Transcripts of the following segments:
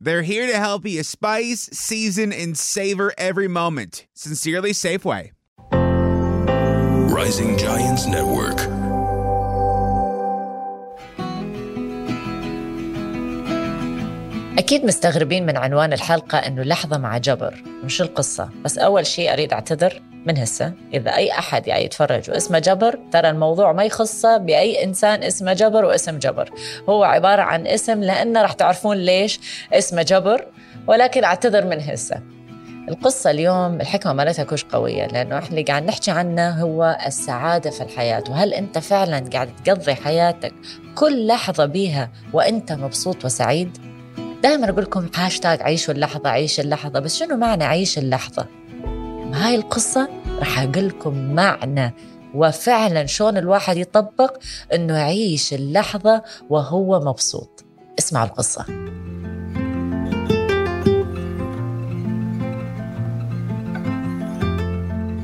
They're here to help you spice, season, and savor every moment. Sincerely, Safeway. Rising Giants Network. أكيد مستغربين من عنوان الحلقة إنه لحظة مع جبر مش القصة بس أول شيء أريد أعتذر من هسه إذا أي أحد يعني يتفرج واسمه جبر ترى الموضوع ما يخصه بأي إنسان اسمه جبر واسم جبر هو عبارة عن اسم لأنه راح تعرفون ليش اسمه جبر ولكن أعتذر من هسه القصة اليوم الحكمة مالتها كلش قوية لأنه إحنا اللي قاعد نحكي عنه هو السعادة في الحياة وهل أنت فعلا قاعد تقضي حياتك كل لحظة بيها وأنت مبسوط وسعيد؟ دائما أقول لكم هاشتاج عيشوا اللحظة عيش اللحظة بس شنو معنى عيش اللحظة؟ بهاي القصة رح أقول لكم معنى. وفعلا شلون الواحد يطبق إنه يعيش اللحظة وهو مبسوط. اسمعوا القصة.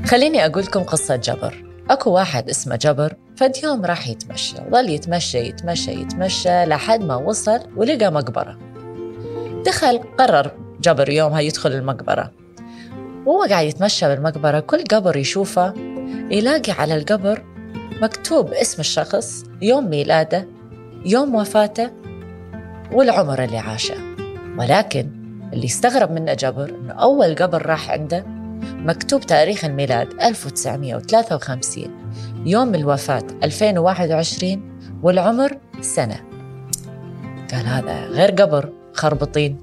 خليني أقول لكم قصة جبر. أكو واحد اسمه جبر فد يوم راح يتمشى. ظل يتمشى يتمشى يتمشى لحد ما وصل ولقى مقبرة. دخل قرر جبر يومها يدخل المقبرة. وهو قاعد يتمشى بالمقبرة كل قبر يشوفه يلاقي على القبر مكتوب اسم الشخص يوم ميلاده يوم وفاته والعمر اللي عاشه. ولكن اللي استغرب منه جبر إنه أول قبر راح عنده مكتوب تاريخ الميلاد 1953 يوم الوفاة 2021 والعمر سنة. قال هذا غير قبر خربطين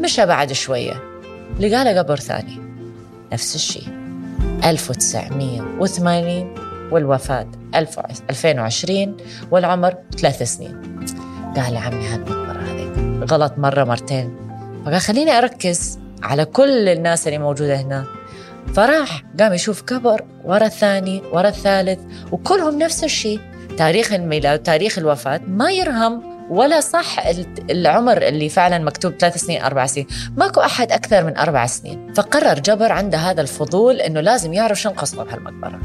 مشى بعد شوية لقى له قبر ثاني. نفس الشيء. 1980 والوفاة 2020 والعمر ثلاث سنين. قال عمي هالمقبرة هذه. غلط مرة مرتين. فقال خليني أركز على كل الناس اللي موجودة هنا. فراح قام يشوف قبر ورا الثاني ورا الثالث وكلهم نفس الشيء. تاريخ الميلاد وتاريخ الوفاة ما يرهم ولا صح العمر اللي فعلا مكتوب ثلاث سنين أربع سنين. ماكو أحد أكثر من أربع سنين. فقرر جبر عنده هذا الفضول أنه لازم يعرف شو القصة بهالمقبرة.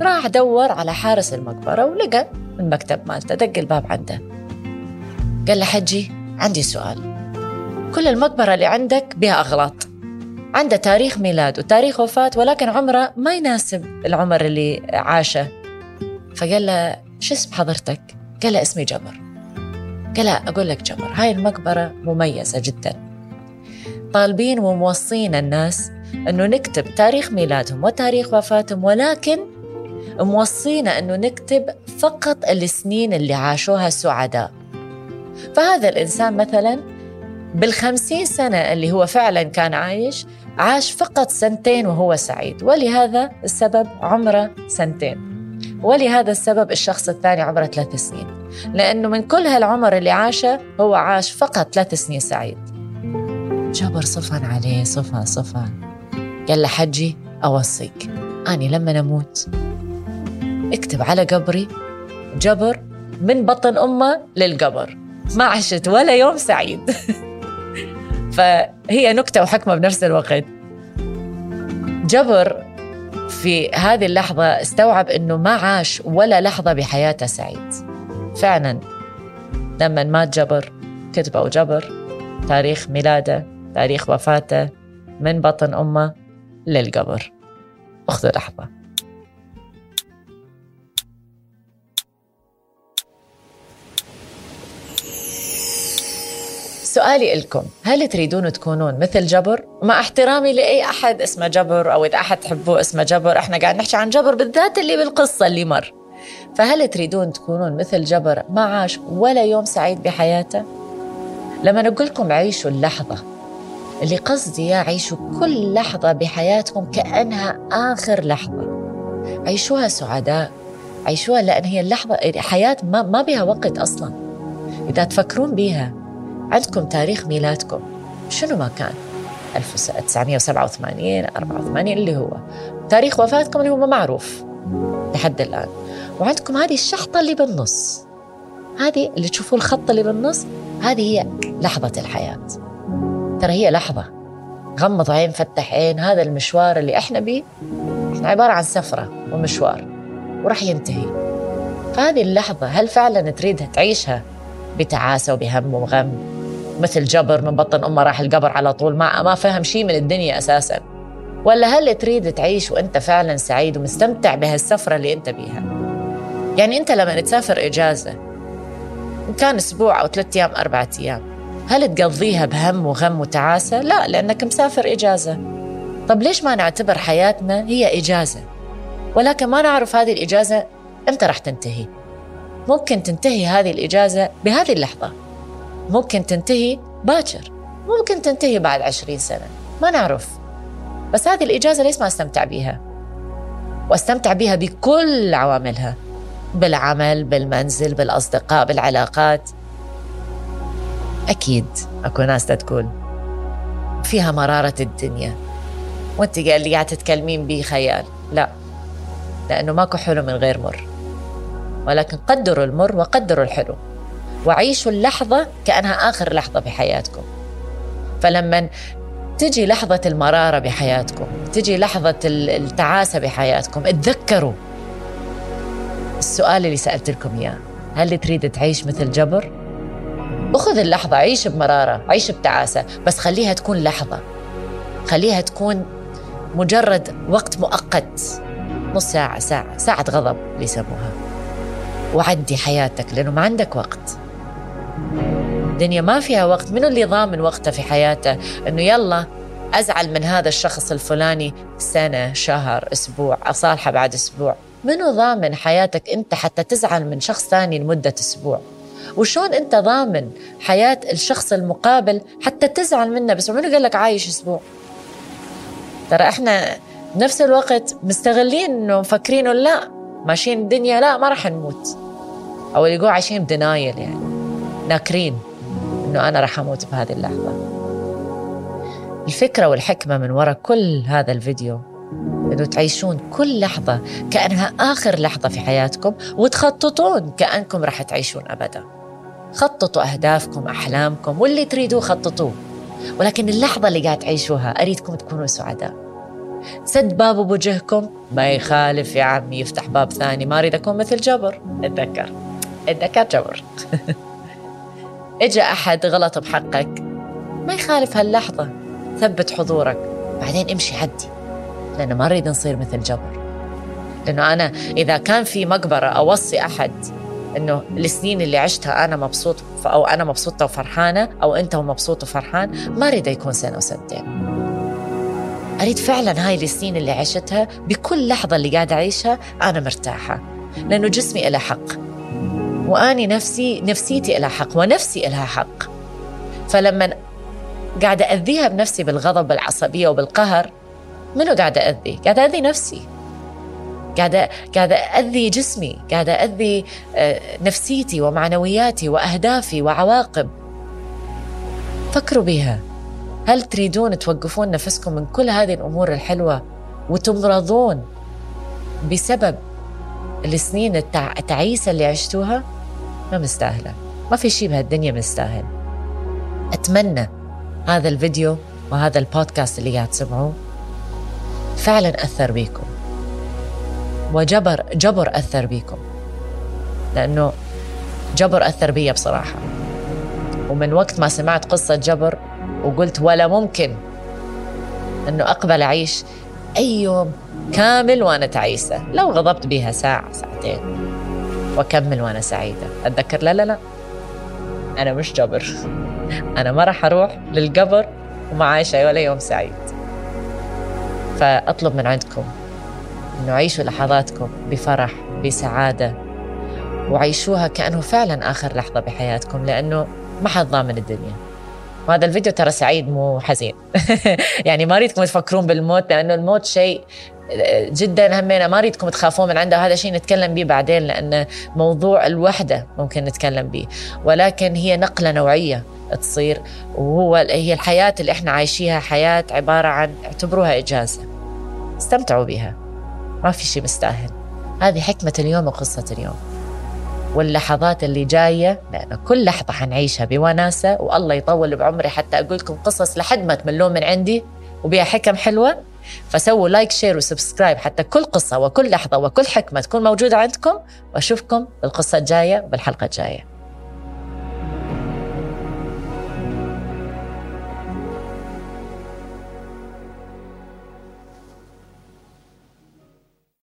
راح دور على حارس المقبرة ولقى المكتب مالته دق الباب عنده. قال له حجي عندي سؤال. كل المقبرة اللي عندك بها أغلاط. عنده تاريخ ميلاد وتاريخ وفاة ولكن عمره ما يناسب العمر اللي عاشه. فقال له شو اسم حضرتك؟ قال له اسمي جبر. قال لا أقول لك جبر هاي المقبرة مميزة جدا. طالبين وموصين الناس أنه نكتب تاريخ ميلادهم وتاريخ وفاتهم ولكن موصينا أنه نكتب فقط السنين اللي عاشوها سعداء فهذا الإنسان مثلا بالخمسين سنة اللي هو فعلا كان عايش عاش فقط سنتين وهو سعيد. ولهذا السبب عمره سنتين. ولهذا السبب الشخص الثاني عمره ثلاث سنين. لأنه من كل هالعمر اللي عاشه هو عاش فقط ثلاث سنين سعيد. جبر صفن عليه صفن صفن. قال له حجي أوصيك أني لما نموت اكتب على قبري جبر من بطن أمه للقبر. ما عشت ولا يوم سعيد. فهي نكتة وحكمة بنفس الوقت. جبر في هذه اللحظة استوعب أنه ما عاش ولا لحظة بحياته سعيد. فعلا. لما مات جبر كتبوا جبر تاريخ ميلاده تاريخ وفاته من بطن أمه للقبر. أخذوا لحظة. سؤالي لكم هل تريدون تكونون مثل جبر؟ مع احترامي لأي أحد اسمه جبر أو إذا أحد تحبوه اسمه جبر إحنا قاعد نحكي عن جبر بالذات اللي بالقصة اللي مر. فهل تريدون تكونون مثل جبر ما عاش ولا يوم سعيد بحياته؟ لما نقول لكم عيشوا اللحظة اللي قصدي عيشوا كل لحظة بحياتكم كأنها آخر لحظة. عيشوها سعداء عيشوها لأن هي اللحظة حياة ما, ما بها وقت أصلا. إذا تفكرون بيها عندكم تاريخ ميلادكم. شنو ما كان؟ 1987 84 اللي هو. تاريخ وفاتكم اللي هو معروف لحد الآن. وعندكم هذه الشحطة اللي بالنص. هذه اللي تشوفوا الخط اللي بالنص هذه هي لحظة الحياة. ترى هي لحظة. غمض عين فتح عين هذا المشوار اللي إحنا بيه. إحنا عبارة عن سفرة ومشوار وراح ينتهي. فهذه اللحظة هل فعلا تريدها تعيشها بتعاسة وبهم وغم؟ مثل جبر من بطن أمه راح القبر على طول ما ما فهم شيء من الدنيا أساسا. ولا هل تريد تعيش وأنت فعلا سعيد ومستمتع بهالسفرة اللي أنت بيها؟ يعني أنت لما تسافر إجازة إن كان أسبوع أو ثلاثة أيام أربعة أيام هل تقضيها بهم وغم وتعاسة؟ لا لأنك مسافر إجازة. طب ليش ما نعتبر حياتنا هي إجازة؟ ولكن ما نعرف هذه الإجازة إمتى راح تنتهي؟ ممكن تنتهي هذه الإجازة بهذه اللحظة. ممكن تنتهي باكر. ممكن تنتهي بعد عشرين سنة. ما نعرف. بس هذه الإجازة ليش ما أستمتع بيها؟ وأستمتع بها بكل عواملها. بالعمل بالمنزل بالأصدقاء بالعلاقات. أكيد أكو ناس تقول فيها مرارة الدنيا. وأنت قال لي تتكلمين بي خيال. لا. لأنه ماكو حلو من غير مر. ولكن قدروا المر وقدروا الحلو. وعيشوا اللحظة كأنها آخر لحظة بحياتكم. فلما تجي لحظة المرارة بحياتكم تجي لحظة التعاسة بحياتكم اتذكروا. السؤال اللي سألت لكم إياه. هل تريد تعيش مثل جبر؟ أخذ اللحظة عيش بمرارة عيش بتعاسة بس خليها تكون لحظة. خليها تكون مجرد وقت مؤقت. نص ساعة ساعة ساعة غضب اللي يسموها. وعدي حياتك لأنه ما عندك وقت. الدنيا ما فيها وقت. منو اللي ضامن وقته في حياته؟ إنه يلا أزعل من هذا الشخص الفلاني سنة شهر أسبوع أصالحه بعد أسبوع. منو ضامن حياتك انت حتى تزعل من شخص ثاني لمدة أسبوع؟ وشون انت ضامن حياة الشخص المقابل حتى تزعل منه بس منو قال لك عايش أسبوع؟ ترى إحنا بنفس الوقت مستغلين إنه مفكرين لا ماشيين الدنيا لا ما راح نموت. أو اللي يقول عايشين بدنايل يعني ناكرين إنه أنا راح أموت بهذه اللحظة. الفكرة والحكمة من وراء كل هذا الفيديو إنه تعيشون كل لحظة كأنها آخر لحظة في حياتكم وتخططون كأنكم راح تعيشون أبدا. خططوا أهدافكم أحلامكم واللي تريدوه خططوه. ولكن اللحظة اللي قاعد تعيشوها أريدكم تكونوا سعداء. سد باب بوجهكم ما يخالف يا عمي يفتح باب ثاني ما اريد اكون مثل جبر. اتذكر. اتذكر جبر. اجى أحد غلط بحقك. ما يخالف هاللحظة. ثبت حضورك. بعدين امشي عدي. لأنه ما نريد نصير مثل جبر. لأنه أنا إذا كان في مقبرة أوصي أحد إنه السنين اللي عشتها أنا مبسوط أو أنا مبسوطة وفرحانة أو أنت مبسوط وفرحان ما أريد يكون سنة وسنتين. أريد فعلا هاي السنين اللي عشتها بكل لحظة اللي قاعدة أعيشها أنا مرتاحة لأنه جسمي له حق. وأني نفسي نفسيتي لها حق ونفسي لها حق. فلما قاعدة اذيها بنفسي بالغضب بالعصبية وبالقهر منو قاعدة اذي؟ قاعدة اذي نفسي. قاعدة قاعدة اذي جسمي. قاعدة اذي آه، نفسيتي ومعنوياتي وأهدافي وعواقب. فكروا بها هل تريدون توقفون نفسكم من كل هذه الأمور الحلوة وتمرضون بسبب السنين التعيسة اللي عشتوها؟ ما مستاهلة. ما في شيء بهالدنيا مستاهل. أتمنى هذا الفيديو وهذا البودكاست اللي قاعد تسمعوه فعلا أثر بيكم. وجبر جبر أثر بيكم. لأنه جبر أثر بي بصراحة. ومن وقت ما سمعت قصة جبر وقلت ولا ممكن أنه أقبل أعيش أي يوم كامل وأنا تعيسة. لو غضبت بها ساعة ساعتين. وأكمل وأنا سعيدة. أتذكر؟ لا لا لا. أنا مش جبر. أنا ما راح أروح للقبر وما عايشة ولا يوم سعيد. فأطلب من عندكم انه عيشوا لحظاتكم بفرح بسعادة وعيشوها كأنه فعلا آخر لحظة بحياتكم لأنه ما حد ضامن الدنيا. وهذا الفيديو ترى سعيد مو حزين. يعني ما أريدكم تفكرون بالموت لأنه الموت شيء جدا همينا ما أريدكم تخافون من عنده هذا شيء نتكلم به بعدين لأن موضوع الوحدة ممكن نتكلم به ولكن هي نقلة نوعية تصير وهو هي الحياة اللي إحنا عايشيها حياة عبارة عن اعتبروها إجازة. استمتعوا بها. ما في شيء مستاهل. هذه حكمة اليوم وقصة اليوم. واللحظات اللي جاية لأن كل لحظة حنعيشها بوناسة والله يطول بعمري حتى أقول لكم قصص لحد ما تملون من عندي وبها حكم حلوة. فسووا like share و subscribe حتى كل قصة وكل لحظة وكل حكمة تكون موجودة عندكم وأشوفكم بالقصة الجاية بالحلقة الجاية.